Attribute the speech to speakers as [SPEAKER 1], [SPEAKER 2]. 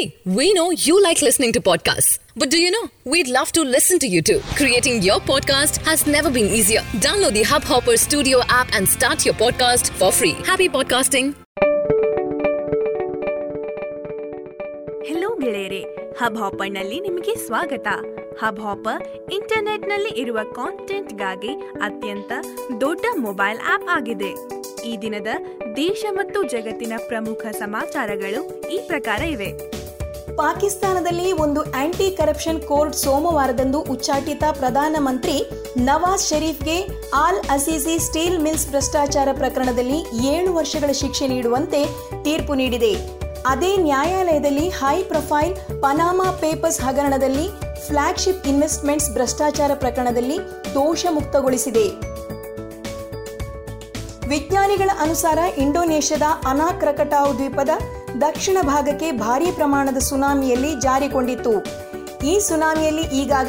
[SPEAKER 1] Hey, we know you like listening to podcasts. But do you know? We'd love to listen to you too. Creating your podcast has never been easier. Download the Hubhopper Studio app and start your podcast for free. Happy podcasting.
[SPEAKER 2] Hello ಗೆಳೆಯರೆ hub ಹಾಪರ್ನಲ್ಲಿ ನಿಮಗೆ ಸ್ವಾಗತ hub hopper ಇಂಟರ್ನೆಟ್ನಲ್ಲಿ ಇರುವ ಕಾಂಟೆಂಟ್ಗಾಗಿ ಅತ್ಯಂತ ದೊಡ್ಡ mobile app ಆಗಿದೆ ಈ ದಿನದ ದೇಶ ಮತ್ತು ಜಗತ್ತಿನ ಪ್ರಮುಖ ಸಮಾಚಾರಗಳು ಈ ಪ್ರಕಾರ ಇವೆ
[SPEAKER 3] ಪಾಕಿಸ್ತಾನದಲ್ಲಿ ಒಂದು ಆಂಟಿ ಕರಪ್ಷನ್ ಕೋರ್ಟ್ ಸೋಮವಾರದಂದು ಉಚ್ಚಾಟಿತ ಪ್ರಧಾನಮಂತ್ರಿ ನವಾಜ್ ಶರೀಫ್ಗೆ ಆಲ್ ಅಸೀಸಿ ಸ್ಟೀಲ್ ಮಿಲ್ಸ್ ಭ್ರಷ್ಟಾಚಾರ ಪ್ರಕರಣದಲ್ಲಿ ಏಳು ವರ್ಷಗಳ ಶಿಕ್ಷೆ ನೀಡುವಂತೆ ತೀರ್ಪು ನೀಡಿದೆ. ಅದೇ ನ್ಯಾಯಾಲಯದಲ್ಲಿ ಹೈ ಪ್ರೊಫೈಲ್ ಪನಾಮಾ ಪೇಪರ್ಸ್ ಹಗರಣದಲ್ಲಿ ಫ್ಲಾಗ್ಶಿಪ್ ಇನ್ವೆಸ್ಟ್ಮೆಂಟ್ಸ್ ಭ್ರಷ್ಟಾಚಾರ ಪ್ರಕರಣದಲ್ಲಿ ದೋಷ ಮುಕ್ತಗೊಳಿಸಿದೆ. ವಿಜ್ಞಾನಿಗಳ ಅನುಸಾರ ಇಂಡೋನೇಷ್ಯಾದ ಅನಾಕ್ರಕಟಾವ್ ದ್ವೀಪದ ದಕ್ಷಿಣ ಭಾಗಕ್ಕೆ ಭಾರೀ ಪ್ರಮಾಣದ ಸುನಾಮಿಯಲ್ಲಿ ಜಾರಿಕೊಂಡಿತ್ತು. ಈ ಸುನಾಮಿಯಲ್ಲಿ ಈಗಾಗಲೇ